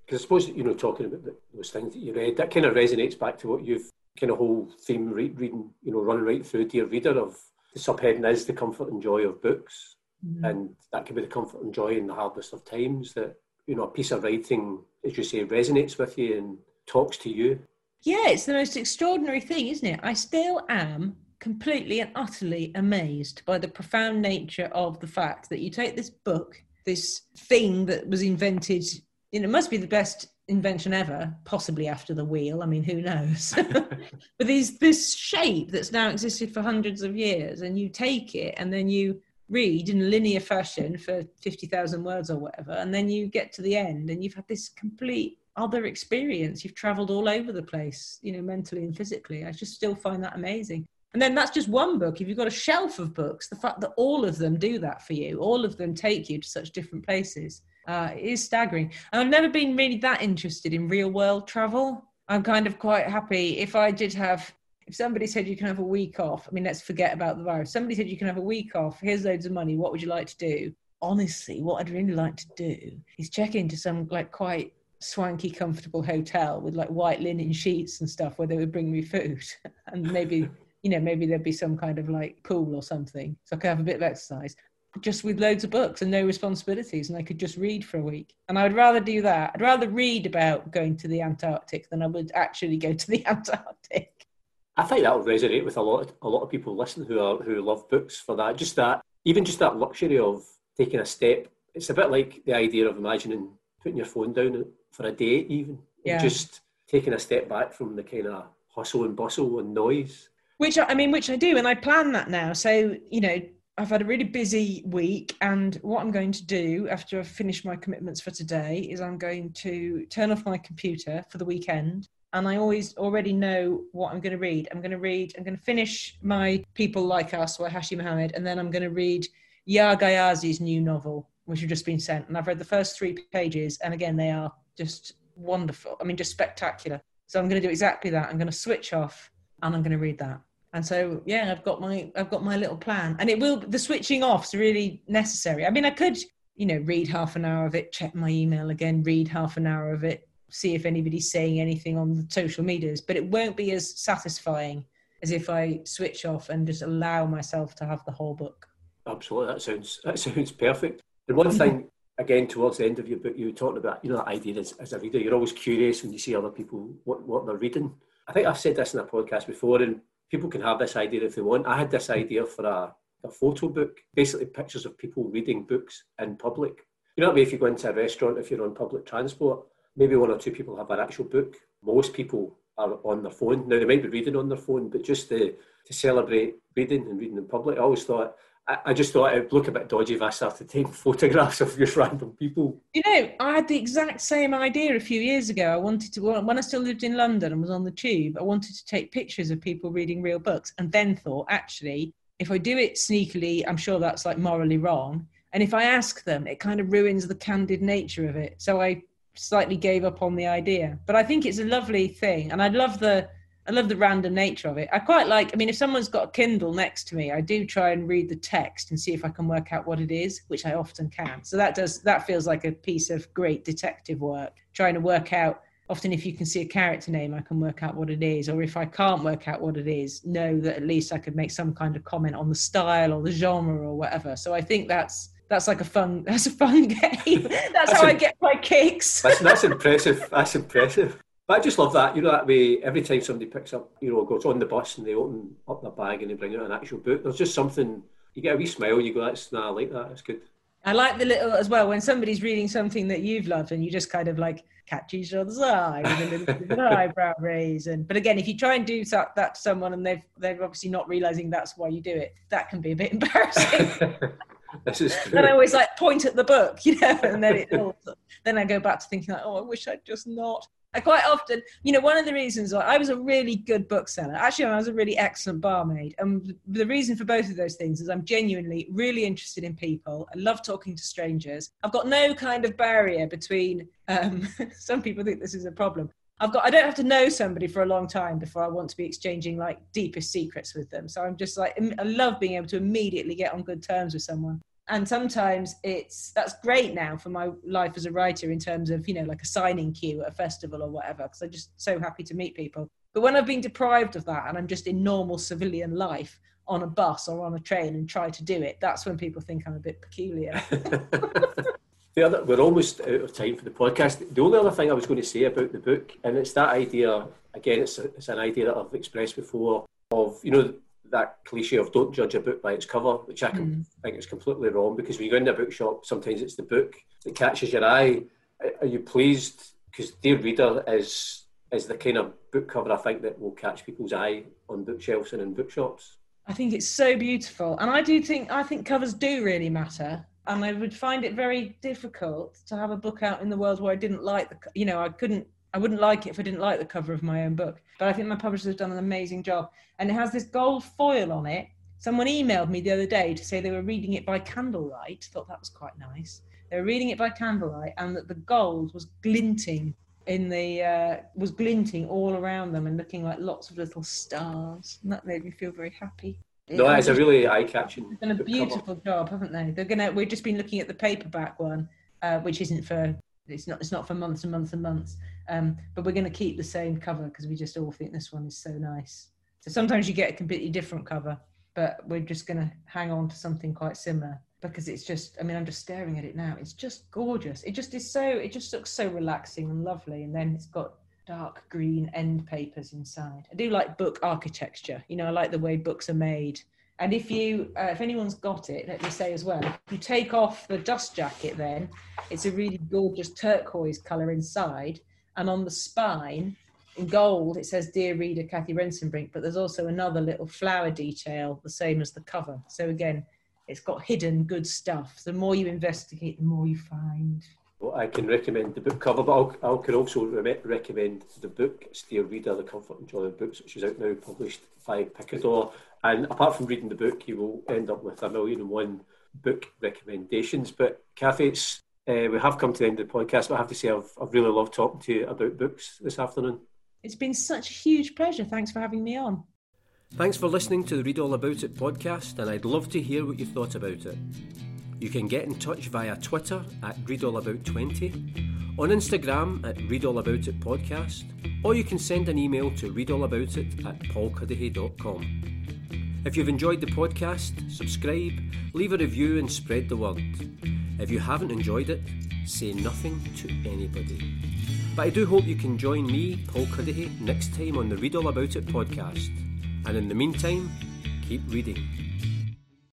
Because I suppose you know talking about those things that you read, that kind of resonates back to what you've kind of whole theme re- reading, you know, running right through dear reader of the subheading is the comfort and joy of books, mm-hmm. and that can be the comfort and joy in the hardest of times. That you know, a piece of writing, as you say, resonates with you and talks to you. Yeah, it's the most extraordinary thing, isn't it? I still am completely and utterly amazed by the profound nature of the fact that you take this book, this thing that was invented you know, it must be the best invention ever, possibly after the wheel. I mean, who knows? (laughs) but these this shape that's now existed for hundreds of years, and you take it and then you read in a linear fashion for 50,000 words or whatever, and then you get to the end and you've had this complete other experience. You've traveled all over the place, you know, mentally and physically. I just still find that amazing. And then that's just one book. If you've got a shelf of books, the fact that all of them do that for you, all of them take you to such different places, uh, is staggering. And I've never been really that interested in real world travel. I'm kind of quite happy if I did have, if somebody said you can have a week off, I mean, let's forget about the virus. Somebody said you can have a week off, here's loads of money, what would you like to do? Honestly, what I'd really like to do is check into some like quite swanky, comfortable hotel with like white linen sheets and stuff where they would bring me food (laughs) and maybe. you know, maybe there'd be some kind of like pool or something, so I could have a bit of exercise just with loads of books and no responsibilities and I could just read for a week. And I would rather do that. I'd rather read about going to the Antarctic than I would actually go to the (laughs) Antarctic. I think that will resonate with a lot of, a lot of people listening who are who love books for that. Just that even just that luxury of taking a step. It's a bit like the idea of imagining putting your phone down for a day even. Yeah. Just taking a step back from the kind of hustle and bustle and noise. Which I mean, which I do, and I plan that now. So you know, I've had a really busy week, and what I'm going to do after I've finished my commitments for today is I'm going to turn off my computer for the weekend. And I always already know what I'm going to read. I'm going to read, I'm going to finish my People Like Us by Hashi Mohamed, and then I'm going to read Yaa Gyasi's new novel, which have just been sent. And I've read the first three pages, and again, they are just wonderful. I mean, just spectacular. So I'm going to do exactly that. I'm going to switch off and I'm going to read that and so yeah i've got my i've got my little plan and it will the switching off's really necessary i mean i could you know read half an hour of it check my email again read half an hour of it see if anybody's saying anything on the social medias but it won't be as satisfying as if i switch off and just allow myself to have the whole book Absolutely, that sounds that sounds perfect. And one thing, again, towards the end of your book, you were talking about, you know, that idea as, as a reader, you're always curious when you see other people what, what they're reading. I think I've said this in a podcast before, and people can have this idea if they want. I had this idea for a, a photo book, basically pictures of people reading books in public. You know what I mean? If you go into a restaurant, if you're on public transport, maybe one or two people have an actual book. Most people are on their phone. Now, they might be reading on their phone, but just to, to celebrate reading and reading in public, I always thought I, just thought it would look a bit dodgy if I started taking (laughs) photographs of just random people. You know, I had the exact same idea a few years ago. I wanted to, when I still lived in London and was on the tube, I wanted to take pictures of people reading real books and then thought, actually, if I do it sneakily, I'm sure that's like morally wrong. And if I ask them, it kind of ruins the candid nature of it. So I slightly gave up on the idea. But I think it's a lovely thing. And I love the, I love the random nature of it. I quite like, I mean, if someone's got a Kindle next to me, I do try and read the text and see if I can work out what it is, which I often can. So that does, that feels like a piece of great detective work, trying to work out. Often, if you can see a character name, I can work out what it is. Or if I can't work out what it is, know that at least I could make some kind of comment on the style or the genre or whatever. So I think that's that's like a fun (laughs) that's a fun game. that's, that's how I get my kicks. that's, that's impressive. That's impressive. But I just love that, you know, that way every time somebody picks up, you know, goes on the bus and they open up their bag and they bring out an actual book, there's just something, you get a wee smile, you go, that's, nah, I like that, It's good. I like the little as well when somebody's reading something that you've loved and you just kind of like catch each other's eye with a little bit of an (laughs) eyebrow raise. And but again, if you try and do that, that to someone and they've they're obviously not realizing that's why you do it, that can be a bit (laughs) embarrassing. (laughs) this is true. And I always like point at the book, (laughs) you know, and then it then I go back to thinking like, oh, I wish I'd just not. I quite often, you know, one of the reasons I was a really good bookseller. Actually, I was a really excellent barmaid. And the reason for both of those things is I'm genuinely really interested in people. I love talking to strangers. I've got no kind of barrier between, um, (laughs) some people think this is a problem. I've got, I don't have to know somebody for a long time before I want to be exchanging like deepest secrets with them. So I'm just like, I love being able to immediately get on good terms with someone. And sometimes it's that's great now for my life as a writer in terms of you know like a signing queue at a festival or whatever because i'm just so happy to meet people. But when i've been deprived of that and i'm just in normal civilian life on a bus or on a train and try to do it that's when people think i'm a bit peculiar (laughs) (laughs) the other, we're almost out of time for the podcast the only other thing i was going to say about the book and it's that idea again it's, a, it's an idea that i've expressed before of you know that cliche of don't judge a book by its cover, which I mm. think is completely wrong because when you go into a bookshop, sometimes it's the book that catches your eye. Are you pleased? Because Dear Reader is is the kind of book cover I think that will catch people's eye on bookshelves and in bookshops. I think it's so beautiful, and I do think I think covers do really matter. And I would find it very difficult to have a book out in the world where I didn't like the, you know, I couldn't I wouldn't like it if I didn't like the cover of my own book. But I think my publisher has done an amazing job. And it has this gold foil on it. Someone emailed me the other day to say they were reading it by candlelight. Thought that was quite nice. They were reading it by candlelight, and that the gold was glinting in the uh, was glinting all around them and looking like lots of little stars. And that made me feel very happy. No, it's a really eye-catching. They've Done a beautiful cover. job, haven't they? They're gonna. We've just been looking at the paperback one, uh, which isn't for. It's not. It's not for months and months and months. Um, but we're going to keep the same cover because we just all think this one is so nice. So sometimes you get a completely different cover, but we're just going to hang on to something quite similar because it's just, I mean, I'm just staring at it now. It's just gorgeous. It just is so, it just looks so relaxing and lovely. And then it's got dark green end papers inside. I do like book architecture. You know, I like the way books are made. And if you, uh, if anyone's got it, let me say as well, If you take off the dust jacket, then it's a really gorgeous turquoise color inside, and on the spine in gold it says dear reader cathy rentzenbrink but there's also another little flower detail the same as the cover so again it's got hidden good stuff the more you investigate the more you find well, I can recommend the book cover, but i can also re- recommend the book, Dear Reader, The Comfort and Joy of Books, which is out now, published by Picador. And apart from reading the book, you will end up with a million and one book recommendations. But Cathy, it's uh, we have come to the end of the podcast, but I have to say I've, I've really loved talking to you about books this afternoon. It's been such a huge pleasure. Thanks for having me on. Thanks for listening to the Read All About It podcast, and I'd love to hear what you thought about it. You can get in touch via Twitter at ReadAllAbout20, on Instagram at ReadAllAboutIt podcast, or you can send an email to readallaboutit at paulcuddihy.com. If you've enjoyed the podcast, subscribe, leave a review and spread the word. If you haven't enjoyed it, say nothing to anybody. But I do hope you can join me, Paul Cuddihy, next time on the Read All About It podcast. And in the meantime, keep reading.